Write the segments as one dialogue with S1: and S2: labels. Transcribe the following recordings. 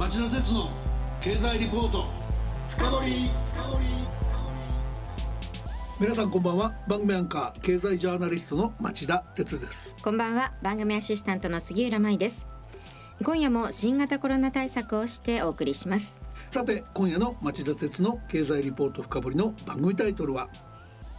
S1: 町田鉄の経済リポート。深掘皆さんこんばんは。番組アンカー経済ジャーナリストの町田鉄です。
S2: こんばんは。番組アシスタントの杉浦舞です。今夜も新型コロナ対策をしてお送りします。
S1: さて今夜の町田鉄の経済リポート深掘りの番組タイトルは？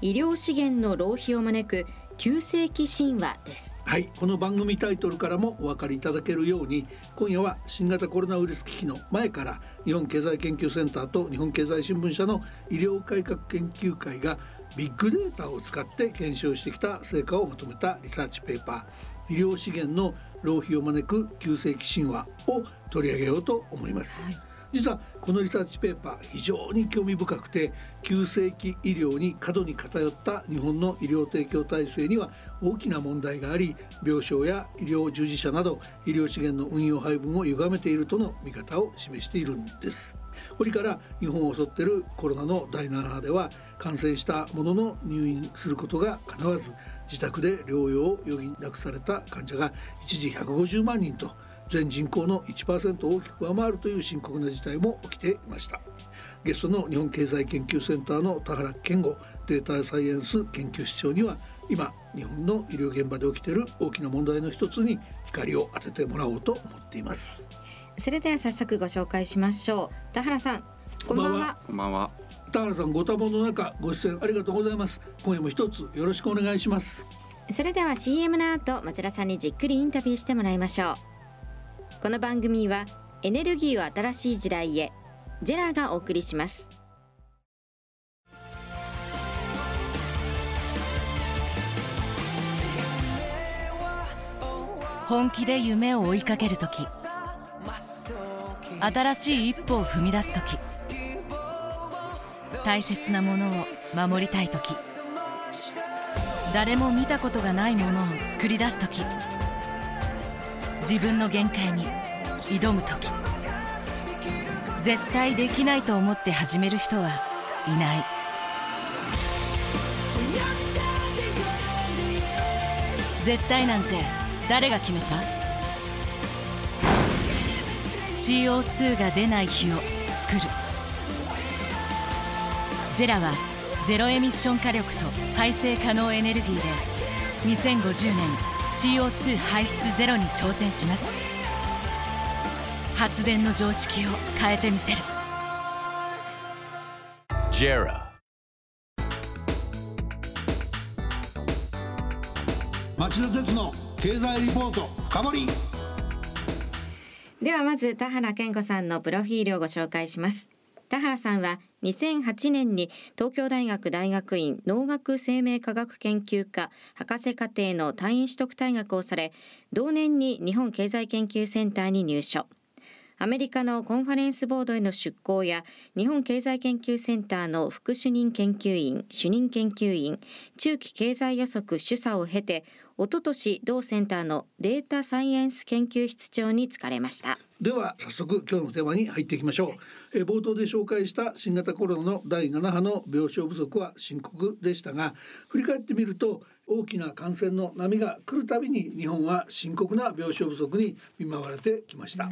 S2: 医療資源の浪費を招く旧世紀神話です。
S1: はいこの番組タイトルからもお分かりいただけるように今夜は新型コロナウイルス危機の前から日本経済研究センターと日本経済新聞社の医療改革研究会がビッグデータを使って検証してきた成果をまとめたリサーチペーパー医療資源の浪費を招く旧世紀神話を取り上げようと思います、はい実はこのリサーチペーパー非常に興味深くて急性期医療に過度に偏った日本の医療提供体制には大きな問題があり病床や医療従事者など医療資源の運用配分を歪めているとの見方を示しているんです。折から日本を襲っているコロナの第7波では感染したものの入院することがかなわず自宅で療養を余儀なくされた患者が一時150万人と全人口の1%を大きく上回るという深刻な事態も起きていました。ゲストの日本経済研究センターの田原健吾データサイエンス研究室長には今日本の医療現場で起きている大きな問題の一つに光を当ててもらおうと思っています。
S2: それでは早速ご紹介しましょう。田原さんこんばんは。
S3: こんばんは。
S1: 田原さんご多忙の中ご出演ありがとうございます。今夜も一つよろしくお願いします。
S2: それでは CM の後町田さんにじっくりインタビューしてもらいましょうこの番組はエネルギーを新しい時代へジェラがお送りします。
S4: 本気で夢を追いかけるとき新しい一歩を踏み出すとき大切なものを守りたいとき誰も見たことがないものを作り出すとき自分の限界に挑む時。絶対できないと思って始める人はいない。絶対なんて誰が決めた？CO2 が出ない日を作る。ジェラはゼロエミッション火力と再生可能エネルギーで2050年 CO2 排出ゼロに挑戦します。発電の常識を変えてみせる。JERA.
S1: 町田鉄の経済リポート深掘り。
S2: ではまず田原健吾さんのプロフィールをご紹介します田原さんは2008年に東京大学大学院農学生命科学研究科博士課程の単位取得退学をされ同年に日本経済研究センターに入所。アメリカのコンファレンスボードへの出向や日本経済研究センターの副主任研究員主任研究員中期経済予測主査を経ておととし同センターのデータサイエンス研究室長に就かれました。
S1: では早速今日のテーマに入っていきましょう、え冒頭で紹介した新型コロナの第7波の病床不足は深刻でしたが振り返ってみると大きな感染の波が来るたびに日本は深刻な病床不足に見舞われてきました、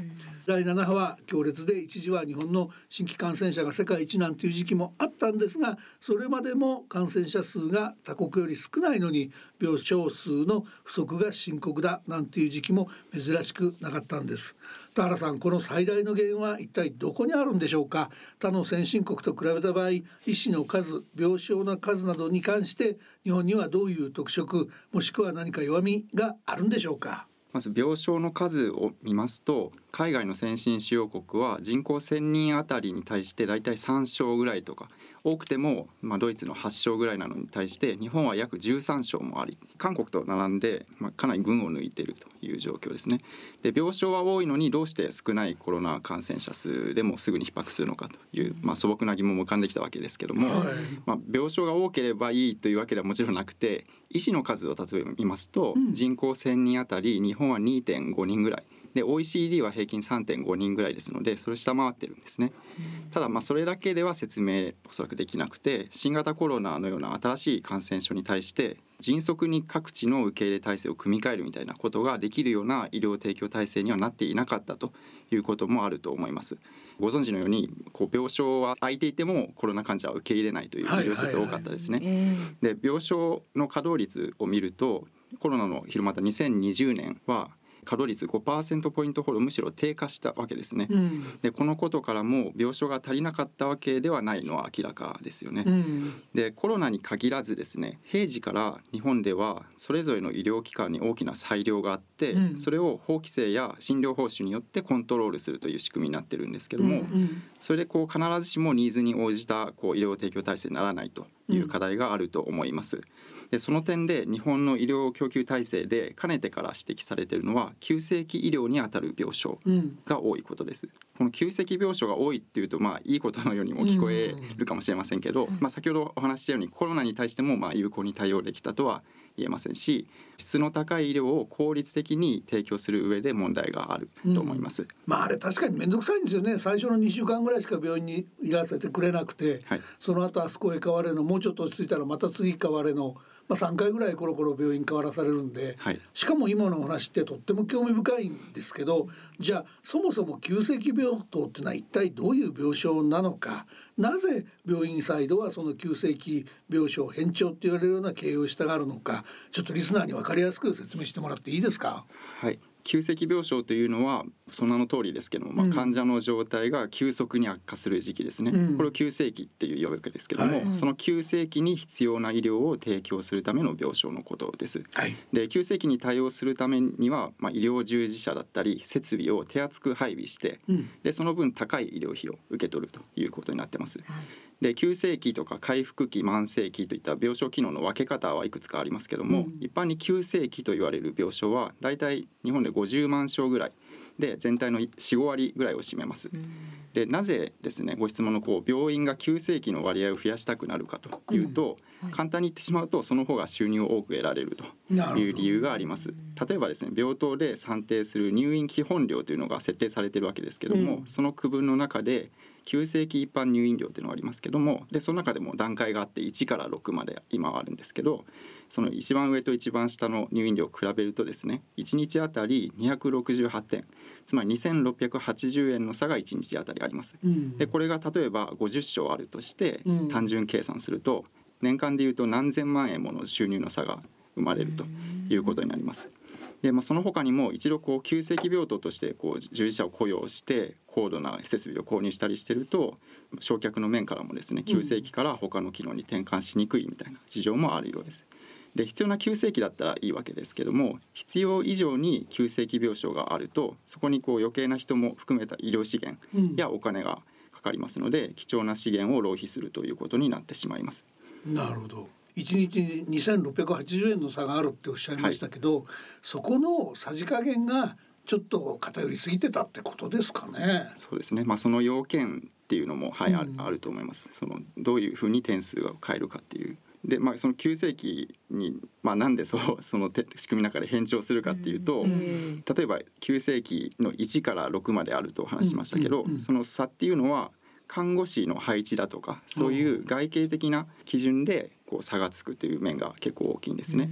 S1: 第7波は強烈で一時は日本の新規感染者が世界一なんていう時期もあったんですがそれまでも感染者数が他国より少ないのに病床数のの不足が深刻だなんていう時期も珍しくなかったんです。田原さんこの最大の原因は一体どこにあるんでしょうか？他の先進国と比べた場合医師の数病床の数などに関して日本にはどういう特色もしくは何か弱みがあるんでしょうか？
S3: まず病床の数を見ますと海外の先進主要国は人口1,000人あたりに対して大体3床ぐらいとか多くても、まあ、ドイツの8床ぐらいなのに対して日本は約13床もあり韓国と並んで、まあ、かなり群を抜いているという状況ですね。で病床は多いのにどうして少ないコロナ感染者数でもすぐに逼迫するのかという、まあ、素朴な疑問も浮かんできたわけですけども、はい、まあ、病床が多ければいいというわけではもちろんなくて医師の数を例えば見ますと、うん、人口1,000人あたり日本は2.5人ぐらいで OECD は平均3.5人ぐらいですのでそれを下回ってるんですね。ただまあそれだけでは説明おそらくできなくて新型コロナのような新しい感染症に対して迅速に各地の受け入れ体制を組み替えるみたいなことができるような医療提供体制にはなっていなかったということもあると思います。ご存知のようにこう病床は空いていてもコロナ患者は受け入れないという医療施設多かったですね。で病床の稼働率を見るとコロナの広まった2020年は稼働率5%ポイントほどむしろ低下したわけですね。うん、でこのことからも病床が足りなかったわけではないのは明らかですよね。うん、でコロナに限らずですね平時から日本ではそれぞれの医療機関に大きな裁量があって、うん、それを法規制や診療報酬によってコントロールするという仕組みになってるんですけども、それでこう必ずしもニーズに応じたこう医療提供体制にならないという課題があると思います。でその点で日本の医療供給体制でかねてから指摘されているのは急性期医療にあたる病床が多いことです。うん、この急性期病床が多いっていうとまあいいことのようにも聞こえるかもしれませんけど、まあ、先ほどお話ししたようにコロナに対してもまあ有効に対応できたとは言えませんし質の高い医療を効率的に提供する上で問題があると思います、うん、
S1: まああれ確かに面倒くさいんですよね。最初の2週間ぐらいしか病院にいらせてくれなくて、はい、その後あそこへ変われのもうちょっと落ち着いたらまた次変われのまあ、3回ぐらいコロコロ病院変わらされるんで、はい、しかも今のお話ってとっても興味深いんですけどじゃあそもそも急性期病棟っていうのは一体どういう病床なのかなぜ病院サイドはその急性期病床変調って言われるような経営をしたがるのかちょっとリスナーに分かりやすく説明してもらっていいですか？
S3: はい急性期病床というのはその名の通りですけども、まあ、患者の状態が急速に悪化する時期ですね、うん、これを急性期っていう呼ぶわけですけども、はい、その急性期に必要な医療を提供するための病床のことです。はい、で急性期に対応するためには、まあ、医療従事者だったり設備を手厚く配備して、うん、でその分高い医療費を受け取るということになってます。はいで急性期とか回復期慢性期といった病床機能の分け方はいくつかありますけども、うん、一般に急性期と言われる病床はだいたい日本で50万床ぐらいで全体の45割ぐらいを占めます。うん。でなぜですねご質問のこう病院が急性期の割合を増やしたくなるかというと、うん。はい、簡単に言ってしまうとその方が収入を多く得られるという理由があります。例えばですね病棟で算定する入院基本料というのが設定されているわけですけども、うん、その区分の中で急性期一般入院料というのがありますけどもでその中でも段階があって1から6まで今はあるんですけどその一番上と一番下の入院料を比べるとですね1日あたり268点つまり2680円の差が1日あたりあります。うん、でこれが例えば50床あるとして単純計算すると年間でいうと何千万円もの収入の差が生まれるということになります。でまあ、その他にも一度こう急性期病棟としてこう従事者を雇用して高度な設備を購入したりしてると焼却の面からもですね急性期から他の機能に転換しにくいみたいな事情もあるようです。で必要な急性期だったらいいわけですけども必要以上に急性期病床があるとそこにこう余計な人も含めた医療資源やお金がかかりますので、うん、貴重な資源を浪費するということになってしまいます。
S1: なるほど1日に2680円の差があるっておっしゃいましたけど、はい、そこのさじ加減がちょっと偏りすぎてたってことですかね。
S3: そうですね。まあその要件っていうのもはい、うん、あると思います。そのどういうふうに点数を変えるかっていう。でまあその急性期にまあなんでそうその仕組みの中で変調するかっていうと、うん、例えば急性期の1から6まであると話しましたけど、うん、その差っていうのは看護師の配置だとかそういう外形的な基準でこう差がつくという面が結構大きいんですね。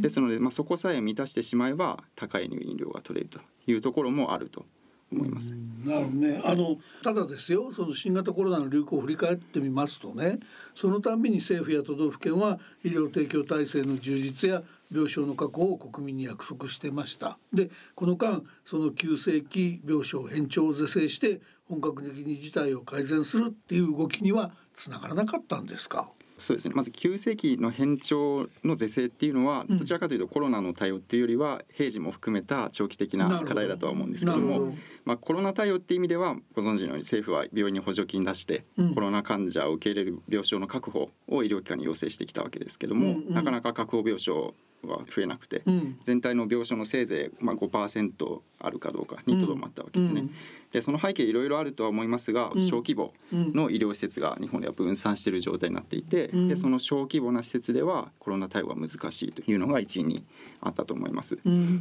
S3: ですので、まあ、そこさえ満たしてしまえば高い入院料が取れるというところもあると思います。
S1: なるほどね。あのただですよ、その新型コロナの流行を振り返ってみますとね、そのたんびに政府や都道府県は医療提供体制の充実や病床の確保を国民に約束してました。で、この間その急性期病床返調を是正して本格的に事態を改善するっていう動きにはつながらなかったんですか？
S3: そうですね。まず急性期の変調の是正っていうのはどちらかというとコロナの対応っていうよりは平時も含めた長期的な課題だとは思うんですけどもまあ、コロナ対応っていう意味ではご存知のように政府は病院に補助金出して、コロナ患者を受け入れる病床の確保を医療機関に要請してきたわけですけども、なかなか確保病床は増えなくて、うん、全体の病床のせいぜいまあ5%あるかどうかにとどまったわけですね。うん、でその背景いろいろあるとは思いますが、小規模の医療施設が日本では分散している状態になっていて、でその小規模な施設ではコロナ対応は難しいというのが一因にあったと思います。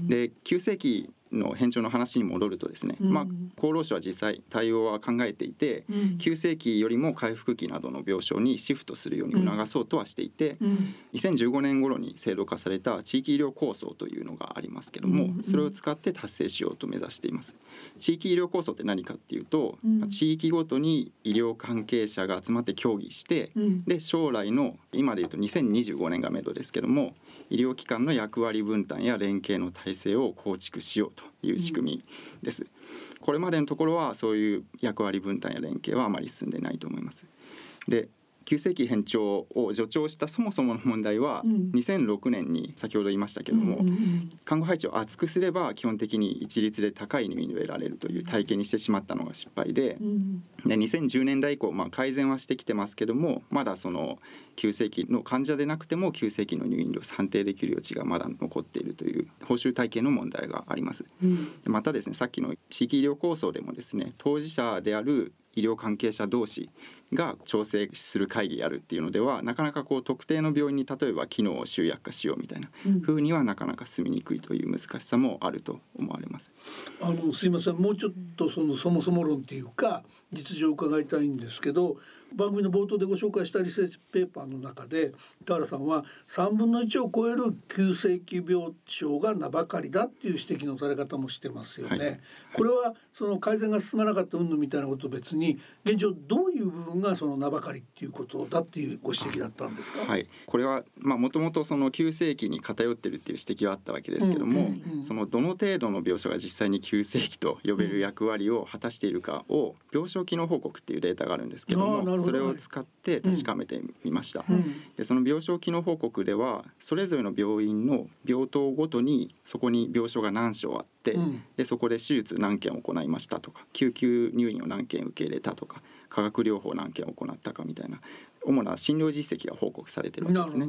S3: で急性期の返上の話に戻るとですね、
S1: うん。
S3: まあ、厚労省は実際対応は考えていて、
S1: うん。
S3: 急性期よりも回復期などの病床にシフトするように促そうとはしていて、
S1: うん。
S3: 2015年頃に制度化された地域医療構想というのがありますけども、
S1: うん。
S3: それを使って達成しようと目指しています。地域医療構想って何かっていうと、地域ごとに医療関係者が集まって協議して、
S1: うん。
S3: で将来の今でいうと2025年が目処ですけども医療機関の役割分担や連携の体制を構築しようという仕組みです、これまでのところはそういう役割分担や連携はあまり進んでないと思います。で急性期偏重を助長したそもそもの問題は、
S1: うん。
S3: 2006年に先ほど言いましたけども、
S1: うんうん
S3: 看護配置を厚くすれば基本的に一律で高い入院を得られるという体系にしてしまったのが失敗で
S1: うん
S3: で2010年代以降、まあ、改善はしてきてますけどもまだその急性期の患者でなくても急性期の入院料を算定できる余地がまだ残っているという報酬体系の問題があります。
S1: うん。
S3: でまたですねさっきの地域医療構想でもですね当事者である医療関係者同士が調整する会議やるっていうのではなかなかこう特定の病院に例えば機能を集約化しようみたいな
S1: うん
S3: 風にはなかなか進みにくいという難しさもあると思われます。
S1: あのすいませんもうちょっとそのそもそも論っていうか実情を伺いたいんですけど番組の冒頭でご紹介したリセーチペーパーの中で田原さんは3分の1を超える急性期病床が名ばかりだっていう指摘のされ方もしてますよね。
S3: はい
S1: これはその改善が進まなかった云々みたいなことと別に現状どういう部分がその名ばかりっていうことだっていうご指摘だったんですか？
S3: はい、これはもともとその急性期に偏ってるっていう指摘はあったわけですけども、
S1: うんうんうん
S3: そのどの程度の病床が実際に急性期と呼べる役割を果たしているかを病床機能報告っていうデータがあるんですけどもそれを使って確かめてみました。
S1: うん。
S3: でその病床機能報告ではそれぞれの病院の病棟ごとにそこに病床が何床あって、
S1: うん。
S3: でそこで手術何件行いましたとか救急入院を何件受け入れたとか化学療法何件行ったかみたいな主な診療実績が報告されてるわけですね。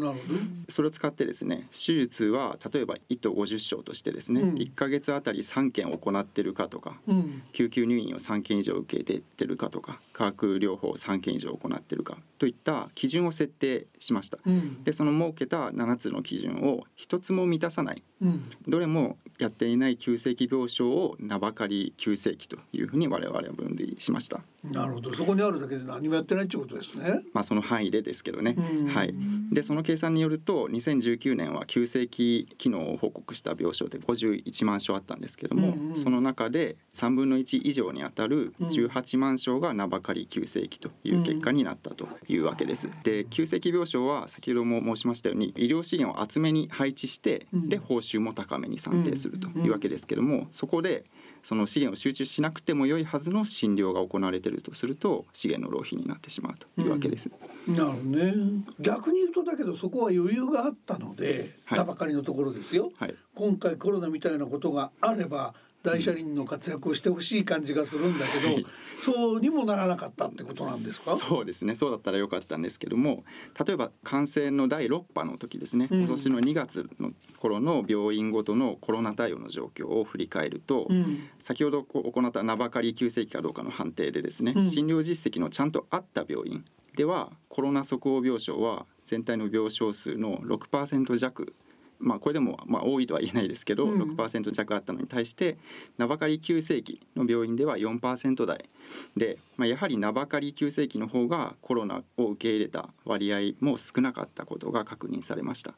S3: それを使ってですね手術は例えば1都50床としてですね、
S1: うん
S3: 1ヶ月あたり3件行ってるかとか
S1: うん
S3: 救急入院を3件以上受け入れてるかとか化学療法を3件以上行ってるかといった基準を設定しました。
S1: うん
S3: でその設けた7つの基準を一つも満たさない
S1: うん
S3: どれもやっていない急性期病床を名ばかり急性期というふうに我々は分類しました。
S1: なるほどそこにあるだけで何もやってないってことですね。
S3: まあその範囲でですけどね。
S1: うん
S3: はい。でその計算によると2019年は急性期機能を報告した病床で51万床あったんですけども、
S1: うんうん
S3: その中で3分の1以上にあたる
S1: うん
S3: 18万床が名ばかり急性期という結果になったというわけです。で急性期病床は先ほども申しましたように医療資源を厚めに配置して、
S1: うん
S3: で報酬も高めに算定するというわけですけども、そこでその資源を集中しなくても良いはずの診療が行われているとすると資源の浪費になってしまうというわけです。
S1: なるほどね。逆に言うとだけどそこは余裕があったので、
S3: はい
S1: たばかりのところですよ。
S3: はい
S1: 今回コロナみたいなことがあれば大車輪の活躍をしてほしい感じがするんだけど、
S3: はい。
S1: そうにもならなかったってことなんですか？
S3: そうですね。そうだったらよかったんですけども例えば感染の第6波の時ですね、
S1: うん。
S3: 今年の2月の頃の病院ごとのコロナ対応の状況を振り返ると、
S1: うん。
S3: 先ほど行った名ばかり急性期かどうかの判定でですね、
S1: うん。
S3: 診療実績のちゃんとあった病院ではコロナ即応病床は全体の病床数の6%弱まあこれでもまあ多いとは言えないですけど、
S1: うん。
S3: 6%弱あったのに対して名ばかり急性期の病院では4%台で、まあ、やはり名ばかり急性期の方がコロナを受け入れた割合も少なかったことが確認されました。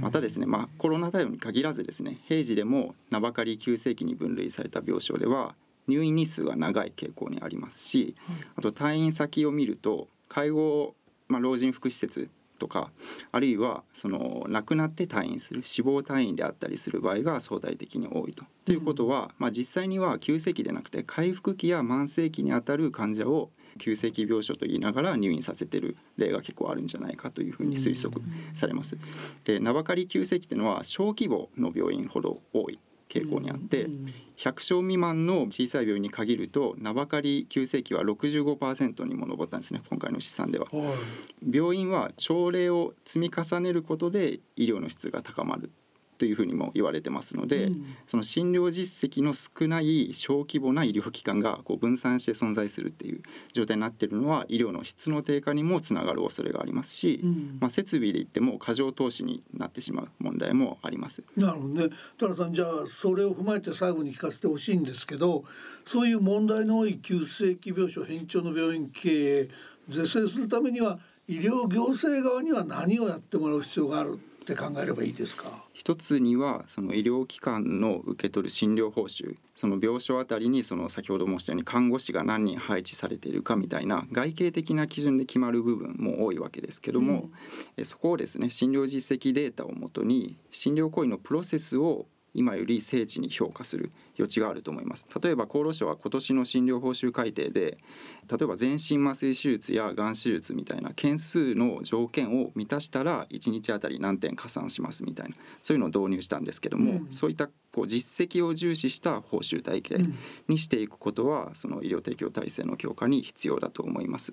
S3: またですね、まあ、コロナ対応に限らずですね平時でも名ばかり急性期に分類された病床では入院日数が長い傾向にありますしあと退院先を見ると介護、まあ、老人福祉施設とかあるいはその亡くなって退院する死亡退院であったりする場合が相対的に多いと。ということは、まあ、実際には急性期でなくて回復期や慢性期にあたる患者を急性期病床と言いながら入院させてる例が結構あるんじゃないかというふうに推測されます。で名ばかり急性期っていうのは小規模の病院ほど多い傾向にあって100床未満の小さい病院に限ると名ばかり急性期は65%にも上ったんですね今回の試算では。
S1: はい。
S3: 病院は症例を積み重ねることで医療の質が高まるというふうにも言われてますので、
S1: うん。
S3: その診療実績の少ない小規模な医療機関がこう分散して存在するっていう状態になっているのは医療の質の低下にもつながる恐れがありますし、
S1: うん。
S3: まあ、設備で言っても過剰投資になってしまう問題もあります。
S1: なるほどね田原さんじゃあそれを踏まえて最後に聞かせてほしいんですけどそういう問題の多い急性期病床偏重の病院経営是正するためには医療行政側には何をやってもらう必要がある？って考えればいいですか？
S3: 一つにはその医療機関の受け取る診療報酬その病床あたりにその先ほど申したように看護師が何人配置されているかみたいな外形的な基準で決まる部分も多いわけですけども、えそこをですね診療実績データをもとに診療行為のプロセスを今より精緻に評価する余地があると思います。例えば厚労省は今年の診療報酬改定で例えば全身麻酔手術やがん手術みたいな件数の条件を満たしたら1日あたり何点加算しますみたいなそういうのを導入したんですけども、
S1: うん。
S3: そういったこう実績を重視した報酬体系
S1: うん。
S3: にしていくことはその医療提供体制の強化に必要だと思います。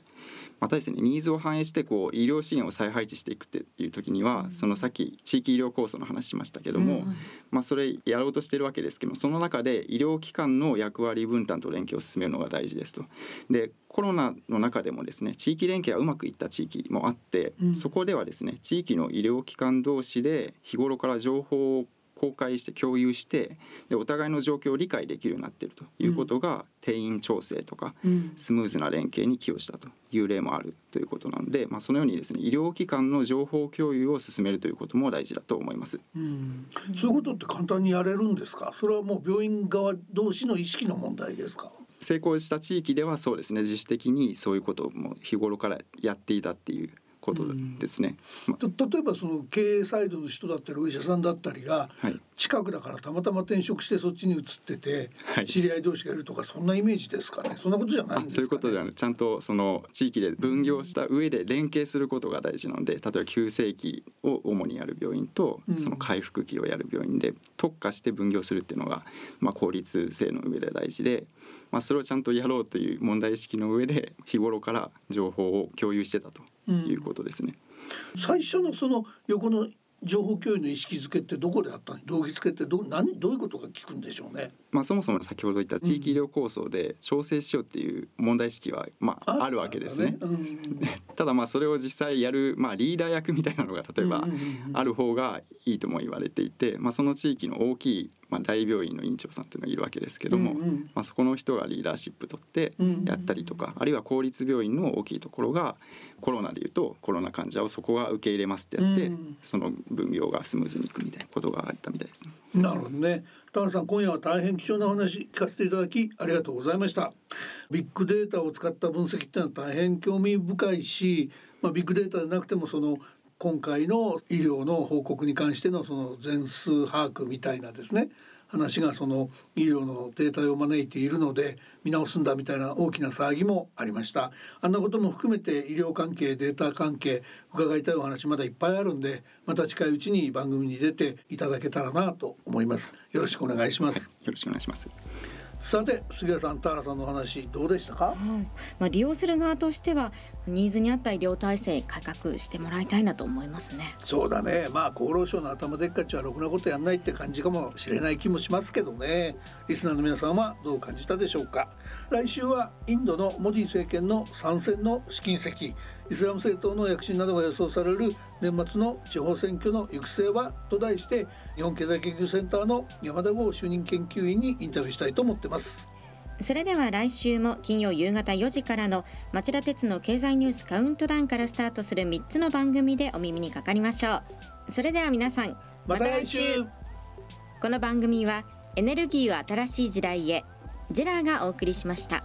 S3: またですねニーズを反映してこう医療資源を再配置していくっていう時には、そのさっき地域医療構想の話しましたけども、
S1: うん。
S3: まあそれやろうとしてるわけですけどもその中で医療機関の役割分担と連携を進めるのが大事ですと。でコロナの中でもですね地域連携がうまくいった地域もあって、
S1: うん
S3: そこではですね地域の医療機関同士で日頃から情報を公開して共有してでお互いの状況を理解できるようになっているということが、定員調整とか
S1: うん。
S3: スムーズな連携に寄与したという例もあるということなので、まあ、そのようにですね医療機関の情報共有を進めるということも大事だと思います。
S1: うん。そういうことって簡単にやれるんですか？それはもう病院側同士の意識の問題ですか？
S3: 成功した地域ではそうですね自主的にそういうことも日頃からやっていたっていうことですね。ま
S1: た例えばその経営サイドの人だったりお医者さんだったりが
S3: はい。
S1: 近くだからたまたま転職してそっちに移ってて
S3: はい。
S1: 知り合い同士がいるとかそんなイメージですかね？そんなことじゃないんですか、ね、
S3: そういうことではない。ちゃんとその地域で分業した上で連携することが大事なので例えば急性期を主にやる病院と
S1: うん。
S3: その回復期をやる病院で特化して分業するっていうのが、まあ、効率性の上で大事で、まあ、それをちゃんとやろうという問題意識の上で日頃から情報を共有してたということですね。
S1: 最初のその横の情報共有の意識づけってどこであったの？動機づけってど何どういうことが聞くんでしょうね？
S3: まあ、そもそも先ほど言った地域医療構想で調整しようっていう問題意識は、まあ、あるわけですね。
S1: たん。だ ね
S3: ただまあそれを実際やる、まあ、リーダー役みたいなのが例えば
S1: うんうんうんうん。
S3: ある方がいいとも言われていて、まあ、その地域の大きい、まあ、大病院の院長さんっていうのがいるわけですけども、
S1: うんうん。
S3: まあ、そこの人がリーダーシップ取ってやったりとか、あるいは公立病院の大きいところがコロナでいうとコロナ患者をそこが受け入れますってやって、
S1: うん。
S3: その分業がスムーズにいくみたいなことがあったみたいです。
S1: なるほどね。田原さん今夜は大変貴重なお話聞かせていただきありがとうございました。ビッグデータを使った分析っていうのは大変興味深いし、まあ、ビッグデータでなくてもその今回の医療の報告に関してのその全数把握みたいなですね話がその医療の停滞を招いているので見直すんだみたいな大きな騒ぎもありました。あんなことも含めて医療関係データ関係伺いたいお話まだいっぱいあるんでまた近いうちに番組に出ていただけたらなと思います。よろしくお願いします。
S3: よろしくお願いします。
S1: さて杉谷さん田原さんのお話どうでしたか？
S2: はい。まあ、利用する側としてはニーズに合った医療体制改革してもらいたいなと思いますね。
S1: そうだね。まあ厚労省の頭でっかちはろくなことやんないって感じかもしれない気もしますけどね。リスナーの皆さんはどう感じたでしょうか。来週はインドのモディ政権の参戦の試金石。イスラム政党の躍進などが予想される年末の地方選挙の行く末はと題して日本経済研究センターの山田剛主任研究員にインタビューしたいと思ってます。
S2: それでは来週も金曜夕方4時からの町田鉄の経済ニュースカウントダウンからスタートする3つの番組でお耳にかかりましょう。それでは皆さん
S1: また来週。
S2: この番組はエネルギーを新しい時代へジェラーがお送りしました。